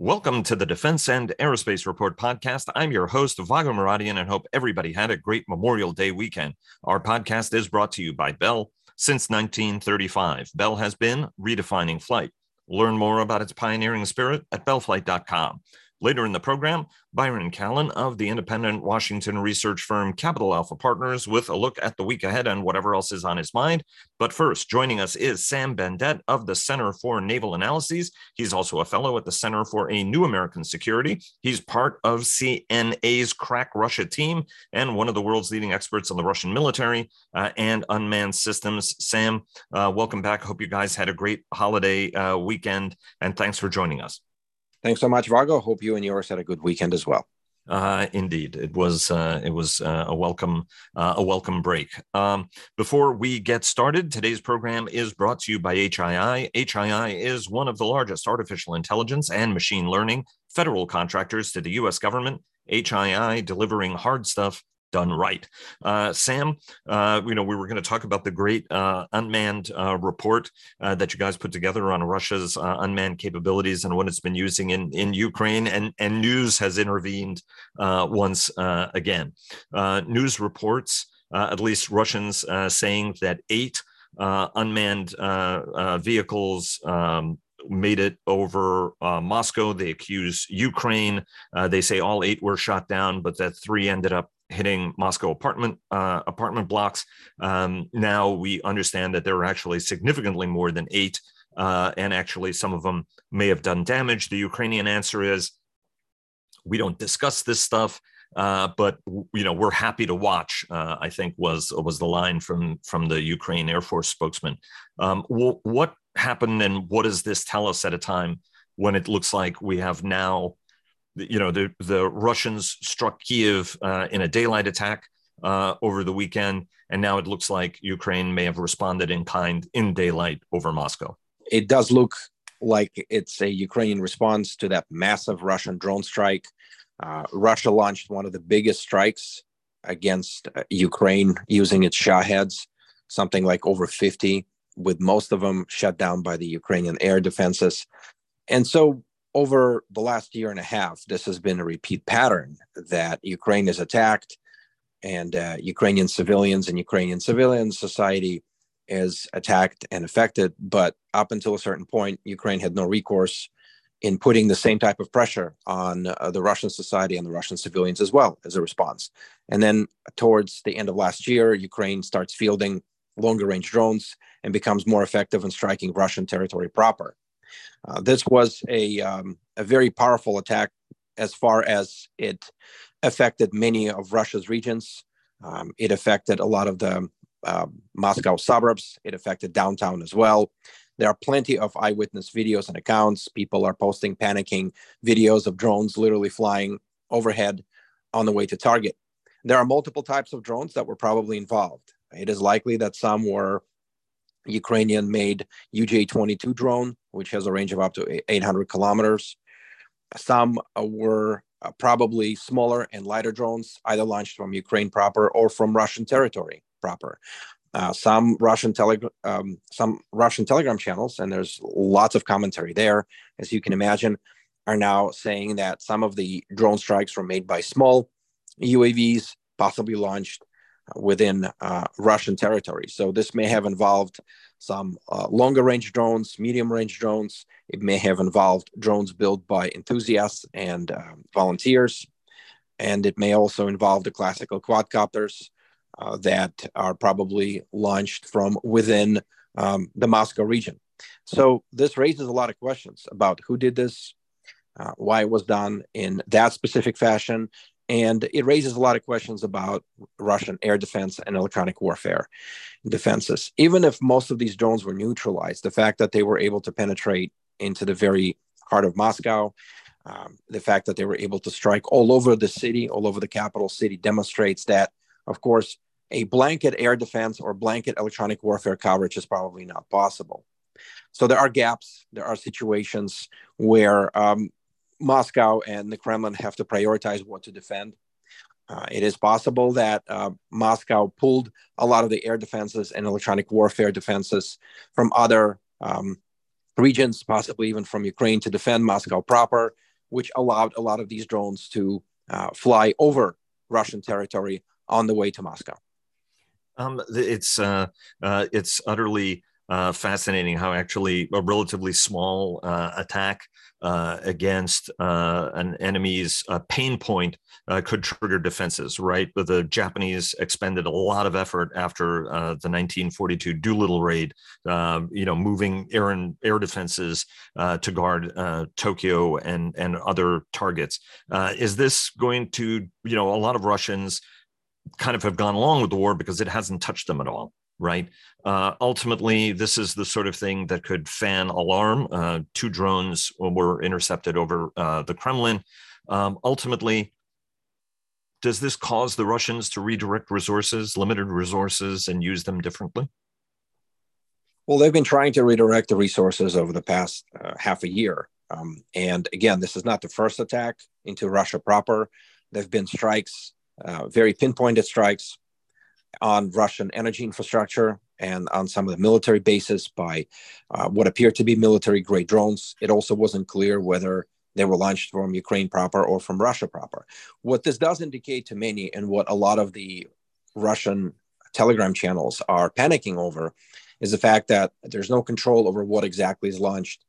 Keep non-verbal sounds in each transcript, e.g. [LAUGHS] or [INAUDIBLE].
Welcome to the Defense and Aerospace Report podcast. I'm your host, Vago Muradian, and hope everybody had a great Memorial Day weekend. Our podcast is brought to you by Bell. Since 1935, Bell has been redefining flight. Learn more about its pioneering spirit at bellflight.com. Later in the program, Byron Callan of the independent Washington research firm Capital Alpha Partners with a look at the week ahead and whatever else is on his mind. But first, joining us is Sam Bendett of the Center for Naval Analyses. He's also a fellow at the Center for a New American Security. He's part of CNA's Crack Russia team and one of the world's leading experts on the Russian military uh, and unmanned systems. Sam, uh, welcome back. Hope you guys had a great holiday uh, weekend and thanks for joining us. Thanks so much, Vago. Hope you and yours had a good weekend as well. Uh, indeed, it was uh, it was uh, a welcome uh, a welcome break. Um, before we get started, today's program is brought to you by HII. HII is one of the largest artificial intelligence and machine learning federal contractors to the U.S. government. HII delivering hard stuff done right. Uh, Sam, uh, you know, we were going to talk about the great uh, unmanned uh, report uh, that you guys put together on Russia's uh, unmanned capabilities and what it's been using in, in Ukraine, and, and news has intervened once again. news reports, at least Russians, saying that eight unmanned vehicles um, made it over uh, Moscow. They accuse Ukraine. Uh, they say all eight were shot down, but that three ended up hitting Moscow apartment uh, apartment blocks. Um, now we understand that there are actually significantly more than eight, uh, and actually some of them may have done damage. The Ukrainian answer is, we don't discuss this stuff. Uh, but you know we're happy to watch. Uh, I think was was the line from from the Ukraine Air Force spokesman. Um, what happened, and what does this tell us at a time when it looks like we have now you know, the, the Russians struck Kiev uh, in a daylight attack uh, over the weekend. And now it looks like Ukraine may have responded in kind in daylight over Moscow. It does look like it's a Ukrainian response to that massive Russian drone strike. Uh, Russia launched one of the biggest strikes against uh, Ukraine using its Shaheds, something like over 50, with most of them shut down by the Ukrainian air defenses. And so over the last year and a half, this has been a repeat pattern that Ukraine is attacked and uh, Ukrainian civilians and Ukrainian civilian society is attacked and affected. But up until a certain point, Ukraine had no recourse in putting the same type of pressure on uh, the Russian society and the Russian civilians as well as a response. And then towards the end of last year, Ukraine starts fielding longer range drones and becomes more effective in striking Russian territory proper. Uh, this was a, um, a very powerful attack as far as it affected many of Russia's regions. Um, it affected a lot of the uh, Moscow suburbs. It affected downtown as well. There are plenty of eyewitness videos and accounts. People are posting panicking videos of drones literally flying overhead on the way to target. There are multiple types of drones that were probably involved. It is likely that some were Ukrainian made UJ 22 drone, which has a range of up to 800 kilometers. Some were uh, probably smaller and lighter drones, either launched from Ukraine proper or from Russian territory proper. Uh, some Russian tele- um, some Russian Telegram channels, and there's lots of commentary there, as you can imagine, are now saying that some of the drone strikes were made by small UAVs, possibly launched within uh, Russian territory. So this may have involved some uh, longer range drones, medium range drones. It may have involved drones built by enthusiasts and uh, volunteers. And it may also involve the classical quadcopters uh, that are probably launched from within um, the Moscow region. So this raises a lot of questions about who did this, uh, why it was done in that specific fashion, and it raises a lot of questions about Russian air defense and electronic warfare defenses. Even if most of these drones were neutralized, the fact that they were able to penetrate into the very heart of Moscow, um, the fact that they were able to strike all over the city, all over the capital city, demonstrates that, of course, a blanket air defense or blanket electronic warfare coverage is probably not possible. So there are gaps. There are situations where um, Moscow and the Kremlin have to prioritize what to defend. Uh, it is possible that uh, Moscow pulled a lot of the air defenses and electronic warfare defenses from other um, regions, possibly even from Ukraine, to defend Moscow proper. which allowed a lot of these drones to uh, fly over Russian territory on the way to Moscow. Um, it's uh, uh, it's utterly uh, fascinating how actually a relatively small uh, attack uh, against uh, an enemy's uh, pain point uh, could trigger defenses, right? But the Japanese expended a lot of effort after the 1942 Doolittle raid, um, you know, moving air and air defenses to guard Tokyo and and other targets. is this going to, you know, a lot of Russians kind of have gone along with the war because it hasn't touched them at all right? Uh, ultimately, this is the sort of thing that could fan alarm. Uh, two drones were intercepted over uh, the Kremlin. Um, ultimately, does this cause the Russians to redirect resources, limited resources, and use them differently? Well, they've been trying to redirect the resources over the past uh, half a year. Um, and again, this is not the first attack into Russia proper. There have been strikes, uh, very pinpointed strikes on Russian energy infrastructure and on some of the military bases by uh, what appeared to be military grade drones. It also wasn't clear whether they were launched from Ukraine proper or from Russia proper. What this does indicate to many, and what a lot of the Russian Telegram channels are panicking over, is the fact that there's no control over what exactly is launched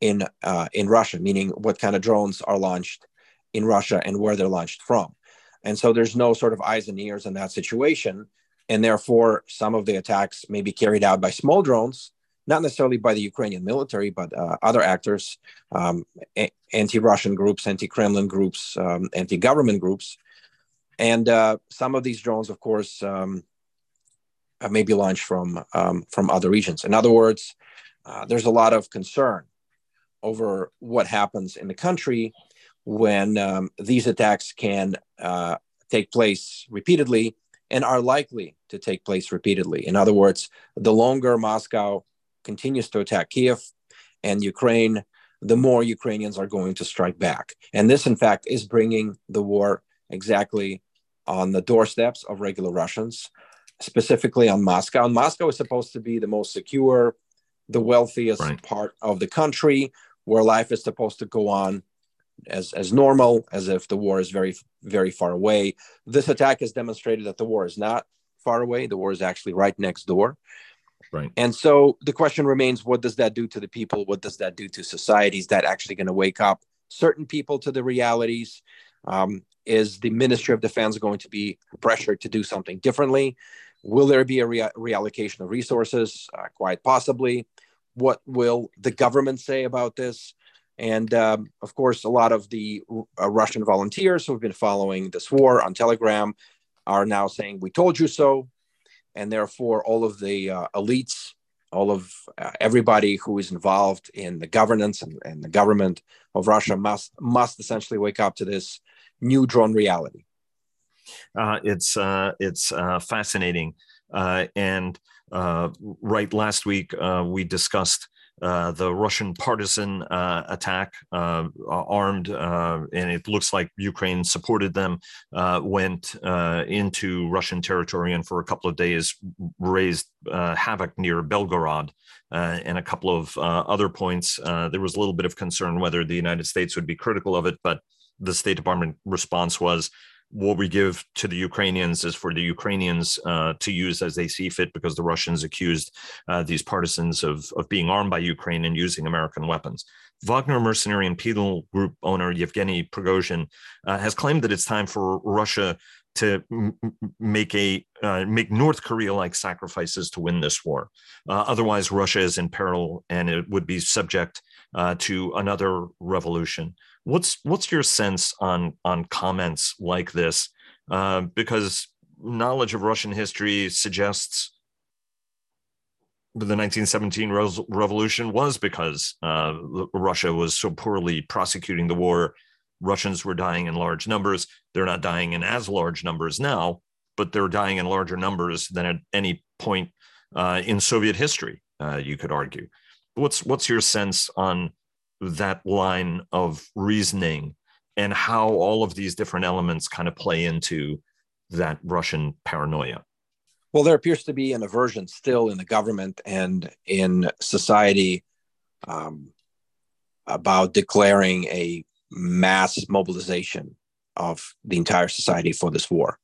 in uh, in Russia, meaning what kind of drones are launched in Russia and where they're launched from. And so there's no sort of eyes and ears in that situation. And therefore, some of the attacks may be carried out by small drones, not necessarily by the Ukrainian military, but uh, other actors, um, a- anti Russian groups, anti Kremlin groups, um, anti government groups. And uh, some of these drones, of course, um, uh, may be launched from, um, from other regions. In other words, uh, there's a lot of concern over what happens in the country when um, these attacks can uh, take place repeatedly and are likely to take place repeatedly. In other words, the longer Moscow continues to attack Kiev and Ukraine, the more Ukrainians are going to strike back. And this, in fact, is bringing the war exactly on the doorsteps of regular Russians, specifically on Moscow. And Moscow is supposed to be the most secure, the wealthiest right. part of the country, where life is supposed to go on as as normal, as if the war is very very far away. This attack has demonstrated that the war is not far away. The war is actually right next door. Right. And so the question remains: What does that do to the people? What does that do to society? Is that actually going to wake up certain people to the realities? Um, is the Ministry of Defense going to be pressured to do something differently? Will there be a re- reallocation of resources? Uh, quite possibly. What will the government say about this? And um, of course, a lot of the uh, Russian volunteers who have been following this war on Telegram are now saying, We told you so. And therefore, all of the uh, elites, all of uh, everybody who is involved in the governance and, and, the government of Russia must, must essentially wake up to this new drone reality. Uh, it's uh, it's uh, fascinating. and right last week, we discussed uh, the Russian partisan uh, attack, uh, armed, uh, and it looks like Ukraine supported them, uh, went into Russian territory and for a couple of days raised havoc near Belgorod. and a couple of other points, there was a little bit of concern whether the United States would be critical of it, but the State Department response was what we give to the Ukrainians is for the Ukrainians uh, to use as they see fit because the Russians accused uh, these partisans of, of being armed by Ukraine and using American weapons. Wagner mercenary and penal group owner Yevgeny Prigozhin uh, has claimed that it's time for Russia to m- make a uh, make North Korea like sacrifices to win this war. Uh, otherwise, Russia is in peril and it would be subject uh, to another revolution. What's what's your sense on on comments like this? Uh, because knowledge of Russian history suggests the 1917 revolution was because uh, Russia was so poorly prosecuting the war. Russians were dying in large numbers. They're not dying in as large numbers now, but they're dying in larger numbers than at any point uh, in Soviet history. Uh, you could argue. What's what's your sense on that line of reasoning and how all of these different elements kind of play into that Russian paranoia? Well, there appears to be an aversion still in the government and in society um, about declaring a mass mobilization of the entire society for this war.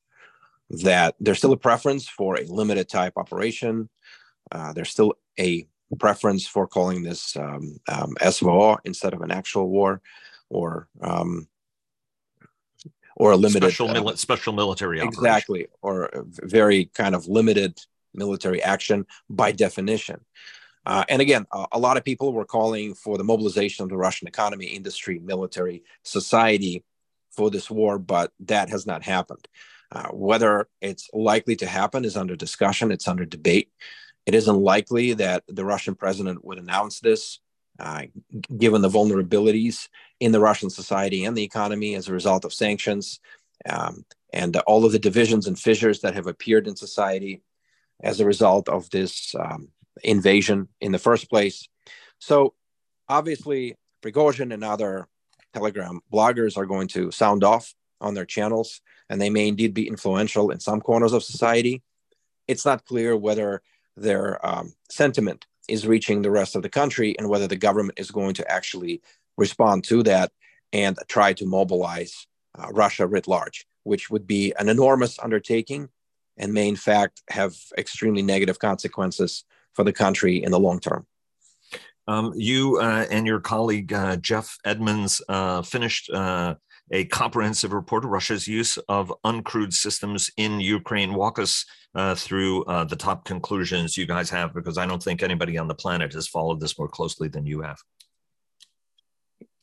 That there's still a preference for a limited type operation. Uh, there's still a preference for calling this um, um, SVO instead of an actual war, or um, or a limited special, uh, special military operation. exactly, or very kind of limited military action by definition. Uh, and again, a, a, lot of people were calling for the mobilization of the Russian economy, industry, military, society for this war, but that has not happened. Uh, whether it's likely to happen is under discussion, it's under debate. It is unlikely that the Russian president would announce this, uh, given the vulnerabilities in the Russian society and the economy as a result of sanctions um, and all of the divisions and fissures that have appeared in society as a result of this um, invasion in the first place. So, obviously, Prigozhin and other Telegram bloggers are going to sound off on their channels, and they may indeed be influential in some corners of society. It's not clear whether their um, sentiment is reaching the rest of the country and whether the government is going to actually respond to that and try to mobilize uh, Russia writ large, which would be an enormous undertaking and may, in fact, have extremely negative consequences for the country in the long term. Um, you uh, and your colleague uh, Jeff Edmonds uh, finished uh, a comprehensive report of Russia's use of uncrewed systems in Ukraine. Walk us uh, through uh, the top conclusions you guys have, because I don't think anybody on the planet has followed this more closely than you have.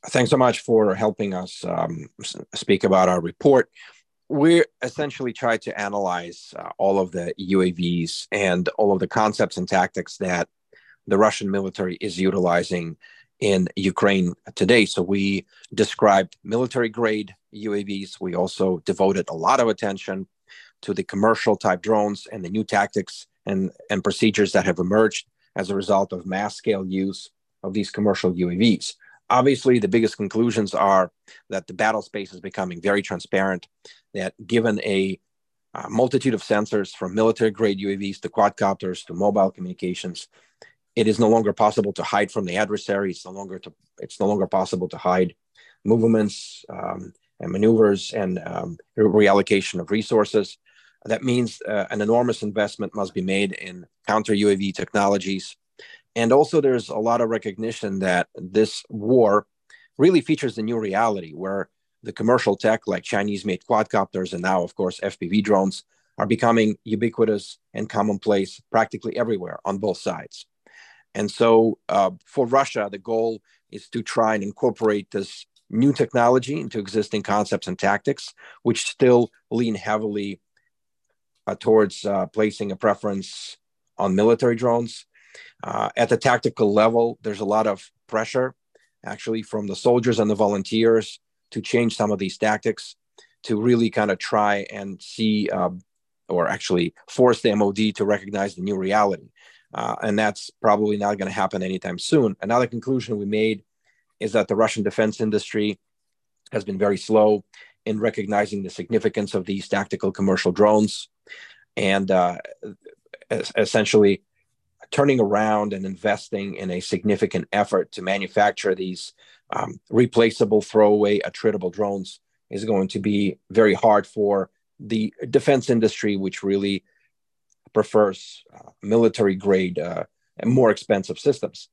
Thanks so much for helping us um, speak about our report. We essentially tried to analyze uh, all of the UAVs and all of the concepts and tactics that the Russian military is utilizing in Ukraine today. So we described military grade UAVs. We also devoted a lot of attention to the commercial type drones and the new tactics and, and procedures that have emerged as a result of mass scale use of these commercial UAVs. Obviously, the biggest conclusions are that the battle space is becoming very transparent, that given a uh, multitude of sensors from military grade UAVs to quadcopters to mobile communications, it is no longer possible to hide from the adversary. It's no longer to, it's no longer possible to hide movements um, and maneuvers and um, reallocation of resources. That means uh, an enormous investment must be made in counter UAV technologies. And also, there's a lot of recognition that this war really features the new reality where the commercial tech, like Chinese made quadcopters and now, of course, FPV drones, are becoming ubiquitous and commonplace practically everywhere on both sides. And so uh, for Russia, the goal is to try and incorporate this new technology into existing concepts and tactics, which still lean heavily uh, towards uh, placing a preference on military drones. Uh, at the tactical level, there's a lot of pressure actually from the soldiers and the volunteers to change some of these tactics to really kind of try and see uh, or actually force the MOD to recognize the new reality. Uh, and that's probably not going to happen anytime soon. Another conclusion we made is that the Russian defense industry has been very slow in recognizing the significance of these tactical commercial drones and uh, essentially turning around and investing in a significant effort to manufacture these um, replaceable, throwaway, attritable drones is going to be very hard for the defense industry, which really prefers uh, military grade uh, and more expensive systems.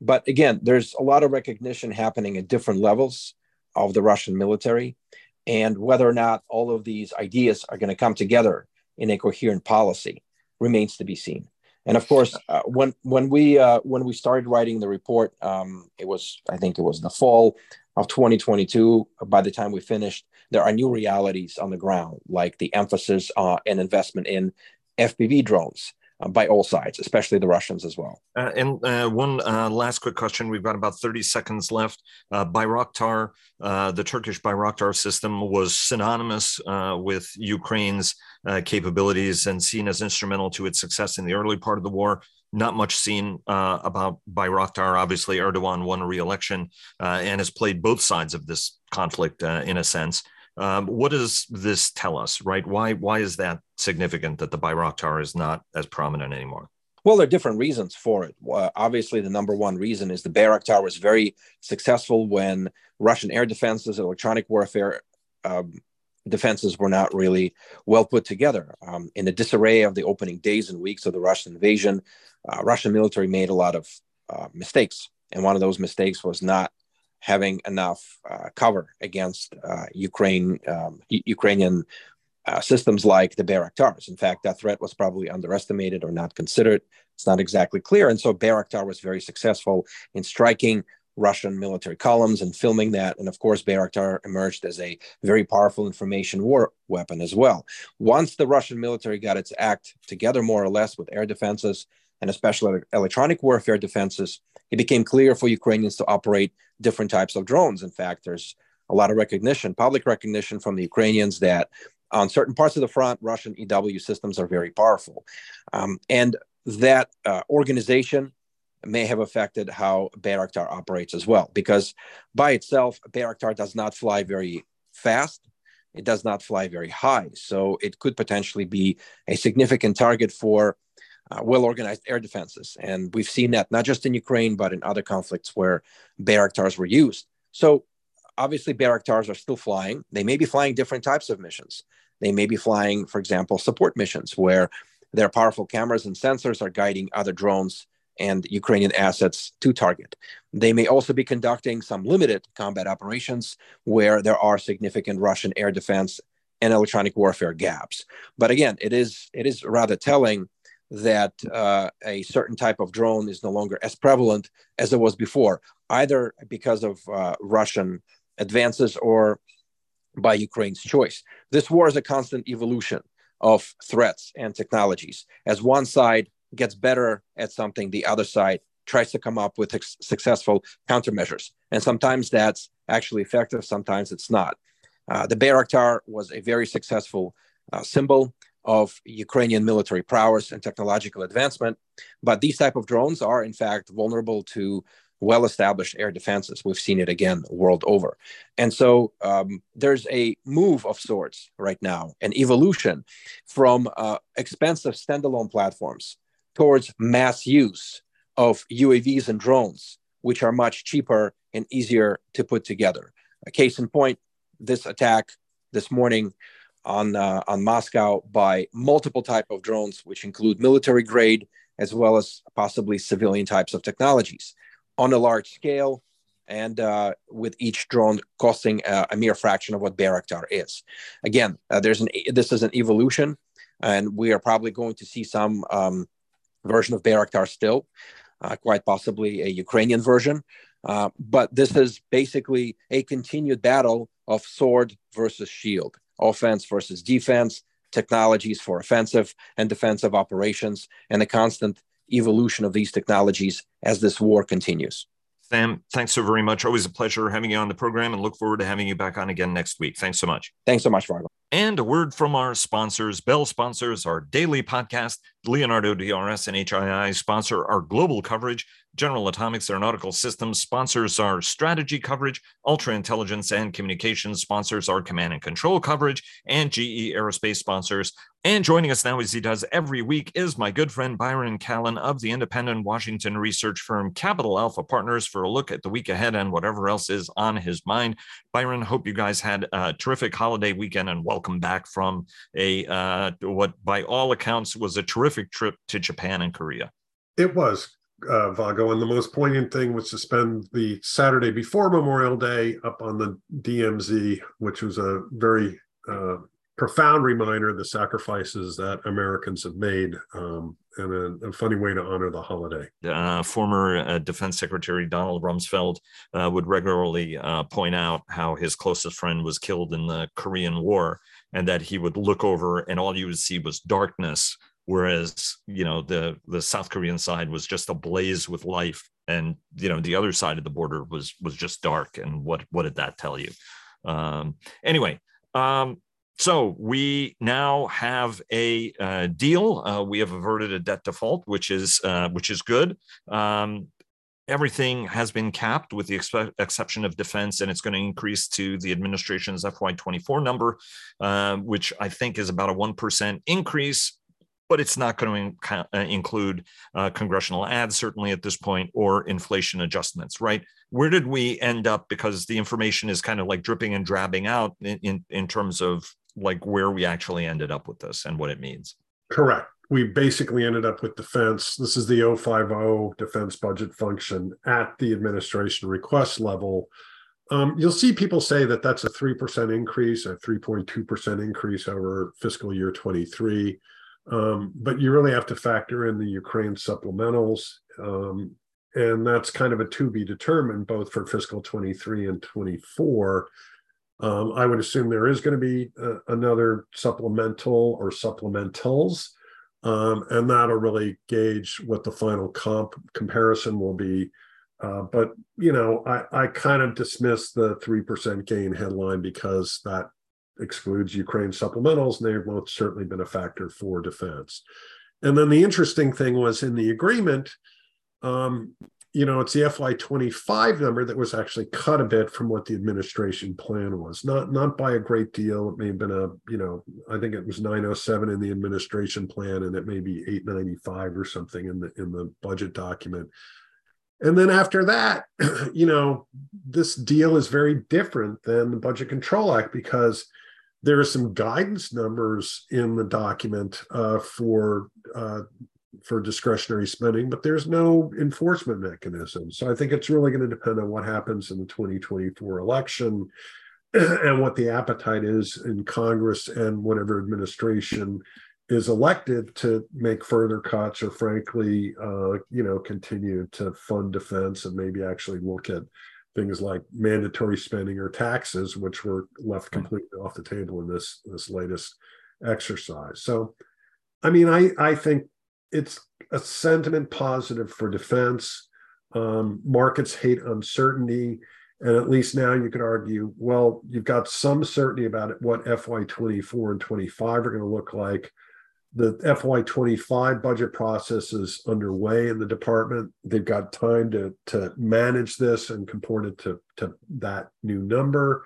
But again, there's a lot of recognition happening at different levels of the Russian military. And whether or not all of these ideas are going to come together in a coherent policy remains to be seen. And of course, uh, when when we uh, when we started writing the report, um, it was I think it was the fall of 2022. By the time we finished, there are new realities on the ground, like the emphasis uh, and investment in FPV drones uh, by all sides, especially the Russians as well. Uh, and uh, one uh, last quick question. We've got about 30 seconds left. Uh, Bayraktar, uh, the Turkish Bayraktar system, was synonymous with Ukraine's capabilities and seen as instrumental to its success in the early part of the war. Not much seen about Bayraktar. Obviously, Erdogan won re election and has played both sides of this conflict in a sense. Um, what does this tell us, right? Why why is that significant that the Bayraktar is not as prominent anymore? Well, there are different reasons for it. Uh, obviously, the number one reason is the Bayraktar was very successful when Russian air defenses, electronic warfare um, defenses were not really well put together. Um, in the disarray of the opening days and weeks of the Russian invasion, uh, Russian military made a lot of uh, mistakes, and one of those mistakes was not having enough uh, cover against uh, Ukraine, um, Ukrainian uh, systems like the Bayraktars. In fact, that threat was probably underestimated or not considered. It's not exactly clear. And so Bayraktar was very successful in striking Russian military columns and filming that. And of course, Bayraktar emerged as a very powerful information war weapon as well. Once the Russian military got its act together, more or less, with air defenses and especially electronic warfare defenses, it became clear for Ukrainians to operate different types of drones. In fact, there's a lot of recognition, public recognition from the Ukrainians that on certain parts of the front, Russian EW systems are very powerful. Um, and that uh, organization may have affected how Bayraktar operates as well, because by itself, Bayraktar does not fly very fast. It does not fly very high. So it could potentially be a significant target for uh, well organized air defenses. And we've seen that not just in Ukraine, but in other conflicts where Bayraktars were used. So obviously, Bayraktars are still flying. They may be flying different types of missions. They may be flying, for example, support missions where their powerful cameras and sensors are guiding other drones and Ukrainian assets to target. They may also be conducting some limited combat operations where there are significant Russian air defense and electronic warfare gaps. But again, it is it is rather telling that uh, a certain type of drone is no longer as prevalent as it was before, either because of uh, Russian advances or by Ukraine's choice. This war is a constant evolution of threats and technologies. As one side gets better at something, the other side tries to come up with ex- successful countermeasures. And sometimes that's actually effective, sometimes it's not. Uh, the Bayraktar was a very successful uh, symbol of Ukrainian military prowess and technological advancement. But these type of drones are, in fact, vulnerable to well established air defenses. We've seen it again world over. And so um, there's a move of sorts right now, an evolution from uh, expensive standalone platforms towards mass use of UAVs and drones, which are much cheaper and easier to put together. A case in point, this attack this morning on, uh, on Moscow by multiple type of drones, which include military grade as well as possibly civilian types of technologies on a large scale and uh, with each drone costing uh, a mere fraction of what Bayraktar is. Again, uh, there's an this is an evolution, and we are probably going to see some um, version of Bayraktar still, uh, quite possibly a Ukrainian version. Uh, but this is basically a continued battle of sword versus shield, offense versus defense, technologies for offensive and defensive operations, and a constant evolution of these technologies as this war continues. Sam, thanks so very much. Always a pleasure having you on the program and look forward to having you back on again next week. Thanks so much. Thanks so much, Vago. And a word from our sponsors. Bell sponsors our daily podcast. Leonardo DRS and HII sponsor our global coverage. General Atomics Aeronautical Systems sponsors our strategy coverage. Ultra Intelligence and Communications sponsors our command and control coverage. And GE Aerospace sponsors and joining us now, as he does every week, is my good friend Byron Callan of the independent Washington research firm Capital Alpha Partners for a look at the week ahead and whatever else is on his mind. Byron, hope you guys had a terrific holiday weekend and welcome back from a uh, what, by all accounts, was a terrific trip to Japan and Korea. It was. Uh, Vago, and the most poignant thing was to spend the Saturday before Memorial Day up on the DMZ, which was a very uh, profound reminder of the sacrifices that Americans have made um, and a, a, funny way to honor the holiday. Uh, former uh, Defense Secretary Donald Rumsfeld uh, would regularly uh, point out how his closest friend was killed in the Korean War and that he would look over and all you would see was darkness. Whereas, you know, the, the South Korean side was just ablaze with life. And, you know, the other side of the border was was just dark. And what what did that tell you? Um, anyway, um, so we now have a uh, deal. Uh, we have averted a debt default, which is uh, which is good. Um, everything has been capped with the ex- exception of defense, and it's going to increase to the administration's FY24 number, uh, which I think is about a one percent increase. But it's not going to uh, include uh, congressional ads, certainly at this point, or inflation adjustments, right? Where did we end up? Because the information is kind of like dripping and drabbing out in, in, in terms of like where we actually ended up with this and what it means. Correct. We basically ended up with defense. This is the 050 defense budget function at the administration request level. Um, you'll see people say that that's a 3% increase, a 3.2% increase over fiscal year 23. Um, but you really have to factor in the Ukraine supplementals. Um, and that's kind of a to be determined both for fiscal 23 and 24. Um, I would assume there is going to be uh, another supplemental or supplementals, um, and that'll really gauge what the final comp comparison will be. Uh, but you know, I, I kind of dismiss the three percent gain headline because that excludes Ukraine supplementals, and they've most certainly been a factor for defense. And then the interesting thing was in the agreement, um, you know, it's the FY25 number that was actually cut a bit from what the administration plan was. Not not by a great deal. It may have been a, you know, I think it was 907 in the administration plan, and it may be 895 or something in the in the budget document. And then after that, [CLEARS THROAT] you know, this deal is very different than the Budget Control Act because there are some guidance numbers in the document uh, for uh, for discretionary spending, but there's no enforcement mechanism. So I think it's really going to depend on what happens in the 2024 election [CLEARS THROAT] and what the appetite is in Congress and whatever administration is elected to make further cuts or frankly uh, you know continue to fund defense and maybe actually look at things like mandatory spending or taxes, which were left completely off the table in this this latest exercise. So, I mean, I I think it's a sentiment positive for defense. Um, markets hate uncertainty, and at least now you could argue, well, you've got some certainty about it, what FY twenty four and twenty five are going to look like the FY25 budget process is underway in the department. They've got time to to manage this and comport it to to that new number.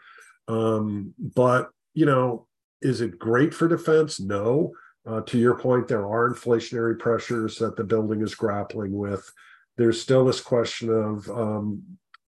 Um, but you know, is it great for defense? No. Uh, to your point, there are inflationary pressures that the building is grappling with. There's still this question of um,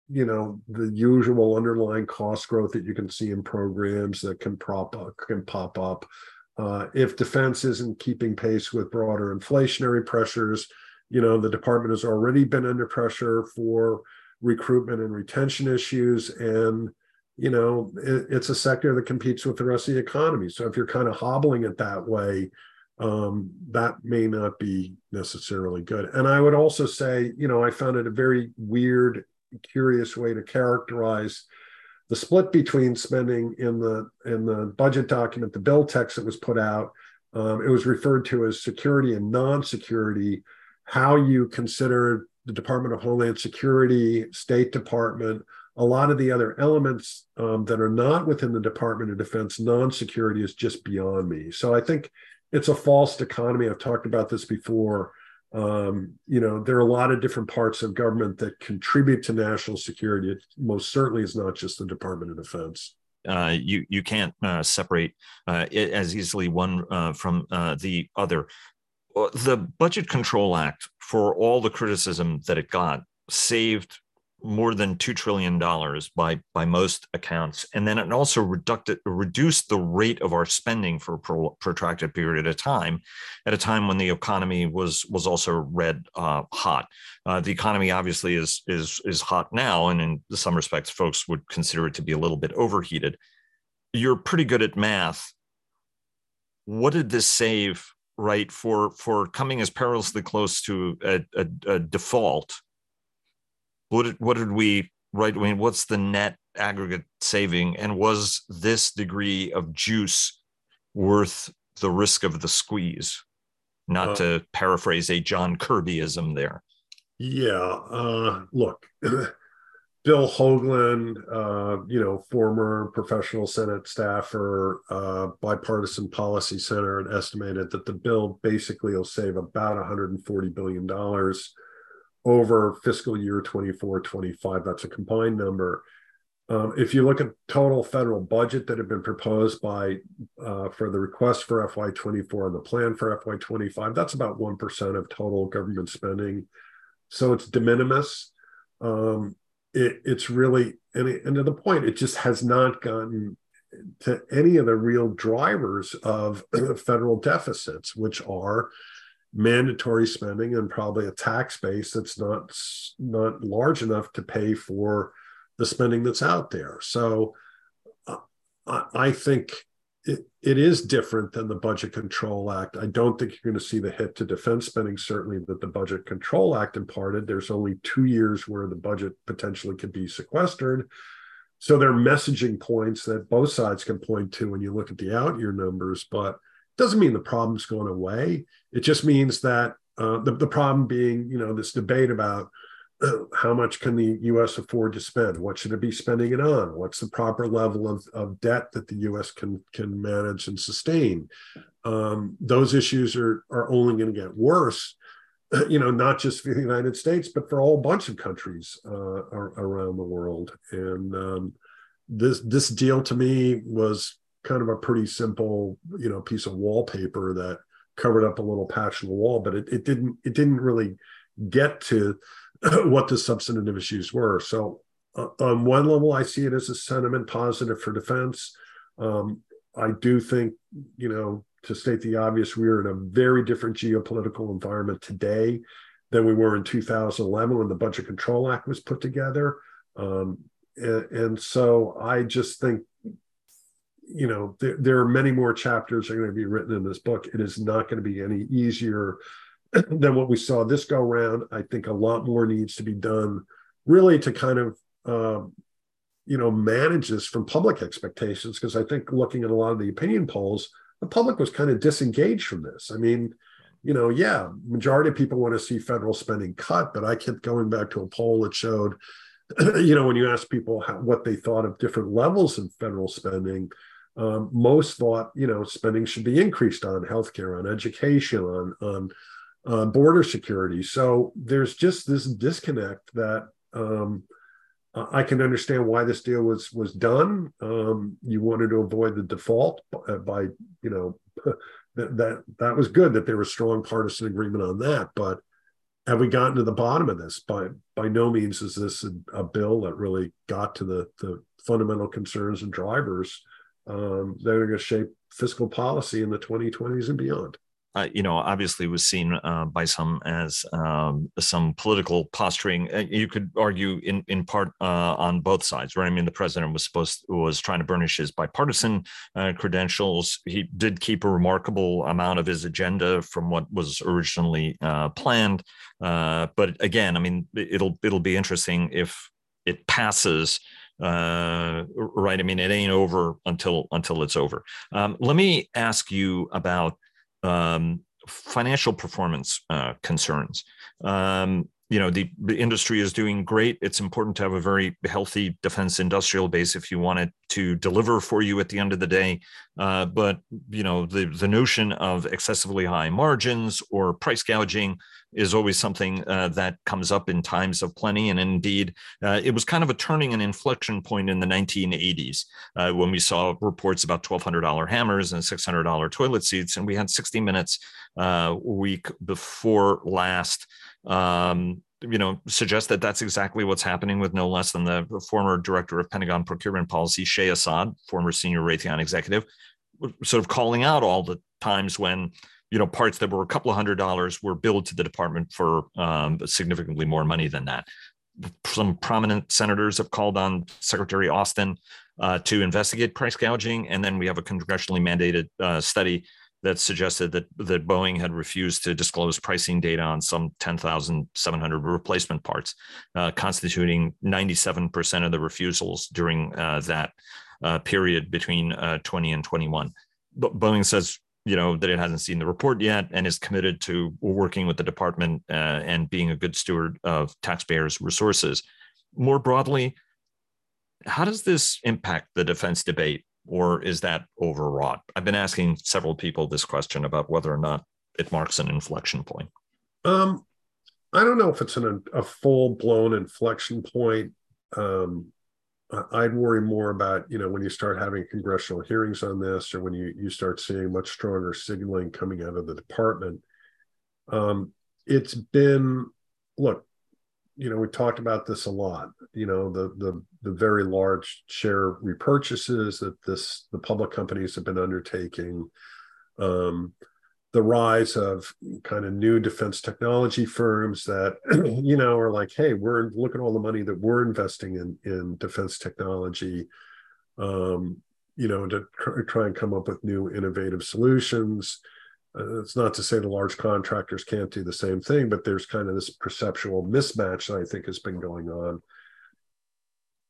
you know the usual underlying cost growth that you can see in programs that can prop up can pop up uh, if defense isn't keeping pace with broader inflationary pressures, you know, the department has already been under pressure for recruitment and retention issues. And, you know, it, it's a sector that competes with the rest of the economy. So if you're kind of hobbling it that way, um, that may not be necessarily good. And I would also say, you know, I found it a very weird, curious way to characterize the split between spending in the in the budget document, the bill text that was put out, um, it was referred to as security and non-security. How you consider the Department of Homeland Security, State Department, a lot of the other elements um, that are not within the Department of Defense, non-security is just beyond me. So I think it's a false dichotomy. I've talked about this before um, you know, there are a lot of different parts of government that contribute to national security. It most certainly is not just the Department of Defense. Uh, you you can't uh, separate uh, as easily one uh, from uh, the other. Uh, the Budget Control Act, for all the criticism that it got, saved more than $2 trillion by, by most accounts. And then it also reduced, reduced the rate of our spending for a pro, protracted period of time at a time when the economy was, was also red uh, hot. Uh, the economy obviously is, is, is hot now, and in some respects, folks would consider it to be a little bit overheated. You're pretty good at math. What did this save, right, for, for coming as perilously close to a, a, a default? What did, what did we right? I mean, what's the net aggregate saving? And was this degree of juice worth the risk of the squeeze? Not uh, to paraphrase a John Kirbyism there. Yeah. Uh, look, [CLEARS THROAT] Bill Hoagland, uh, you know, former professional Senate staffer, uh, bipartisan policy center, and estimated that the bill basically will save about 140 billion dollars over fiscal year 24 25 that's a combined number Um, if you look at total federal budget that have been proposed by uh, for the request for FY24 and the plan for FY25, that's about one percent of total government spending. So it's de minimis. Um, it, it's really and, it, and to the point, it just has not gotten to any of the real drivers of [CLEARS THROAT] federal deficits, which are mandatory spending and probably a tax base that's not not large enough to pay for the spending that's out there. So uh, I, I think it, it is different than the Budget Control Act. I don't think you're going to see the hit to defense spending, certainly that the Budget Control Act imparted. There's only two years where the budget potentially could be sequestered. So there are messaging points that both sides can point to when you look at the out year numbers, but doesn't mean the problem's going away. It just means that uh, the, the problem being, you know, this debate about how much can the U.S. afford to spend? What should it be spending it on? What's the proper level of, of debt that the U.S. can can manage and sustain? Um, those issues are are only going to get worse. [CLEARS THROAT] You know, not just for the United States, but for a whole bunch of countries uh, around the world. And um, this this deal to me was kind of a pretty simple, you know, piece of wallpaper that covered up a little patch in the wall, but it, it didn't it didn't really get to [CLEARS THROAT] what the substantive issues were. So, uh, on one level, I see it as a sentiment positive for defense. Um, I do think, you know, to state the obvious, we are in a very different geopolitical environment today than we were in 2011 when the Budget Control Act was put together. Um, and, and, so I just think, you know, there, there are many more chapters are going to be written in this book. It is not going to be any easier [CLEARS THROAT] than what we saw this go round. I think a lot more needs to be done, really, to kind of uh, you know manage this from public expectations. Because I think looking at a lot of the opinion polls, the public was kind of disengaged from this. I mean, you know, yeah, majority of people want to see federal spending cut, but I kept going back to a poll that showed, [CLEARS THROAT] you know, when you ask people how, what they thought of different levels of federal spending. Um, most thought, you know, spending should be increased on healthcare, on education, on on uh, border security. So there's just this disconnect that um, I can understand why this deal was was done. Um, you wanted to avoid the default by, by you know [LAUGHS] that, that that was good that there was strong partisan agreement on that. But have we gotten to the bottom of this? By by no means is this a, a bill that really got to the the fundamental concerns and drivers um, that are going to shape fiscal policy in the 2020s and beyond uh, you know, obviously was seen uh, by some as um, some political posturing. Uh, you could argue in in part uh, on both sides, right? I mean, the president was supposed was trying to burnish his bipartisan uh, credentials. He did keep a remarkable amount of his agenda from what was originally uh, planned. but again, I mean, it'll it'll be interesting if it passes uh, right i mean it ain't over until until it's over um, let me ask you about um, financial performance uh, concerns. Um, you know, the, the industry is doing great. It's important to have a very healthy defense industrial base if you want it to deliver for you at the end of the day. Uh, but you know, the the notion of excessively high margins or price gouging is always something uh, that comes up in times of plenty. And indeed, uh, it was kind of a turning and inflection point in the 1980s uh, when we saw reports about $1,200 hammers and $600 toilet seats. And we had 60 minutes uh, week before last. Um, you know, suggest that that's exactly what's happening with no less than the former director of Pentagon procurement policy, Shay Assad, former senior Raytheon executive, sort of calling out all the times when you know parts that were a couple of hundred dollars were billed to the department for um, significantly more money than that. Some prominent senators have called on secretary austin uh, to investigate price gouging. And then we have a congressionally mandated uh, study that suggested that that boeing had refused to disclose pricing data on some 10700 replacement parts uh, constituting 97% of the refusals during uh, that uh, period between uh, 20 and 21 but boeing says you know that it hasn't seen the report yet and is committed to working with the department uh, and being a good steward of taxpayers resources. More broadly how does this impact the defense debate or is that overwrought? I've been asking several people this question about whether or not it marks an inflection point. Um i don't know if it's an, a full-blown inflection point. Um I'd worry more about, you know, when you start having congressional hearings on this or when you, you start seeing much stronger signaling coming out of the department. Um, it's been, look, you know, we talked about this a lot, you know, the, the, the very large share repurchases that this, the public companies have been undertaking, um, the rise of kind of new defense technology firms that [CLEARS THROAT] you know are like hey we're look at all the money that we're investing in in defense technology um, you know to try and come up with new innovative solutions it's not to say the large contractors can't do the same thing but there's kind of this perceptual mismatch that i think has been going on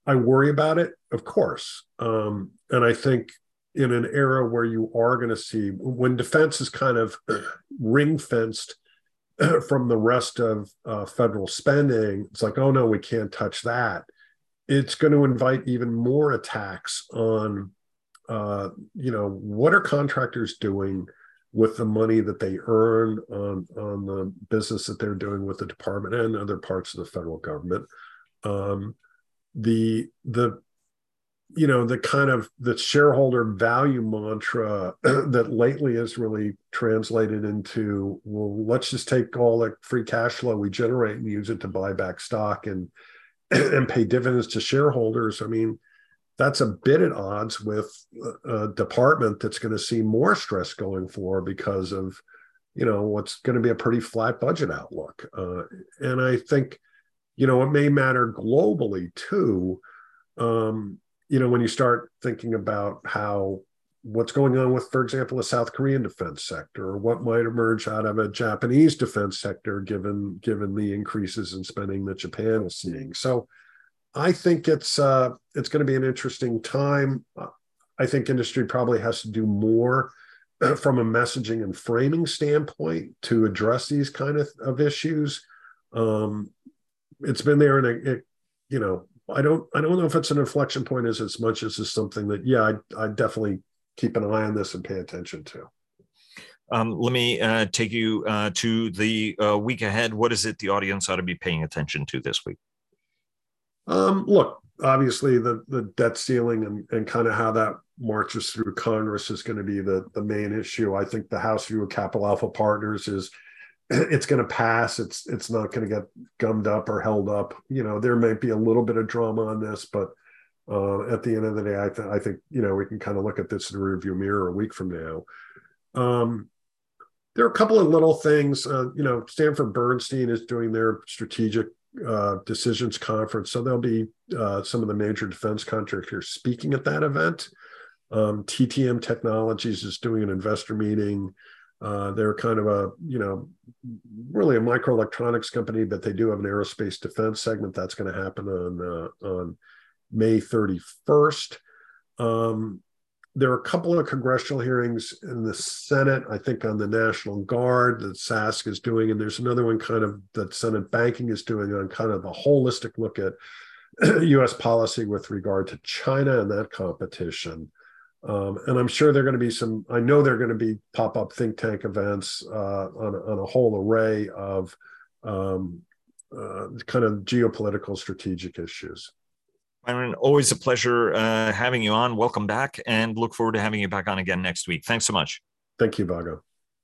i worry about it of course um, and i think in an era where you are going to see when defense is kind of [CLEARS THROAT] ring fenced [CLEARS THROAT] from the rest of uh, federal spending, it's like, oh no, we can't touch that. It's going to invite even more attacks on, uh, you know, what are contractors doing with the money that they earn on on the business that they're doing with the department and other parts of the federal government. Um, the the you know the kind of the shareholder value mantra [CLEARS THROAT] that lately has really translated into well let's just take all the free cash flow we generate and use it to buy back stock and [CLEARS THROAT] and pay dividends to shareholders i mean that's a bit at odds with a department that's going to see more stress going forward because of you know what's going to be a pretty flat budget outlook uh, and i think you know it may matter globally too um, you know, when you start thinking about how what's going on with, for example, the South Korean defense sector, or what might emerge out of a Japanese defense sector, given given the increases in spending that Japan is seeing. So, I think it's uh, it's going to be an interesting time. I think industry probably has to do more [CLEARS THROAT] from a messaging and framing standpoint to address these kind of, of issues. Um, it's been there, and it, it you know I don't I don't know if it's an inflection point as as much as it's something that yeah I I definitely keep an eye on this and pay attention to. Um, let me uh, take you uh, to the uh, week ahead. What is it the audience ought to be paying attention to this week? Um, look, obviously the the debt ceiling and, and kind of how that marches through Congress is going to be the the main issue. I think the House view of Capital Alpha Partners is [CLEARS THROAT] it's going to pass. It's it's not going to get gummed up or held up. You know, there might be a little bit of drama on this, but uh, at the end of the day, I, th- I think you know we can kind of look at this in the rearview mirror a week from now. Um, there are a couple of little things. Uh, you know, Sanford Bernstein is doing their strategic uh, decisions conference, so there'll be uh, some of the major defense contractors speaking at that event. Um, TTM Technologies is doing an investor meeting. Uh, they're kind of a, you know, really a microelectronics company, but they do have an aerospace defense segment. That's going to happen on uh, on May 31st. Um, there are a couple of congressional hearings in the Senate, I think on the National Guard that SASC is doing, and there's another one kind of that Senate Banking is doing on kind of a holistic look at [CLEARS THROAT] U.S. policy with regard to China and that competition. Um, and I'm sure there are going to be some, I know there are going to be pop up think tank events uh, on, on a whole array of um, uh, kind of geopolitical strategic issues. Byron, always a pleasure uh, having you on. Welcome back and look forward to having you back on again next week. Thanks so much. Thank you, Vago.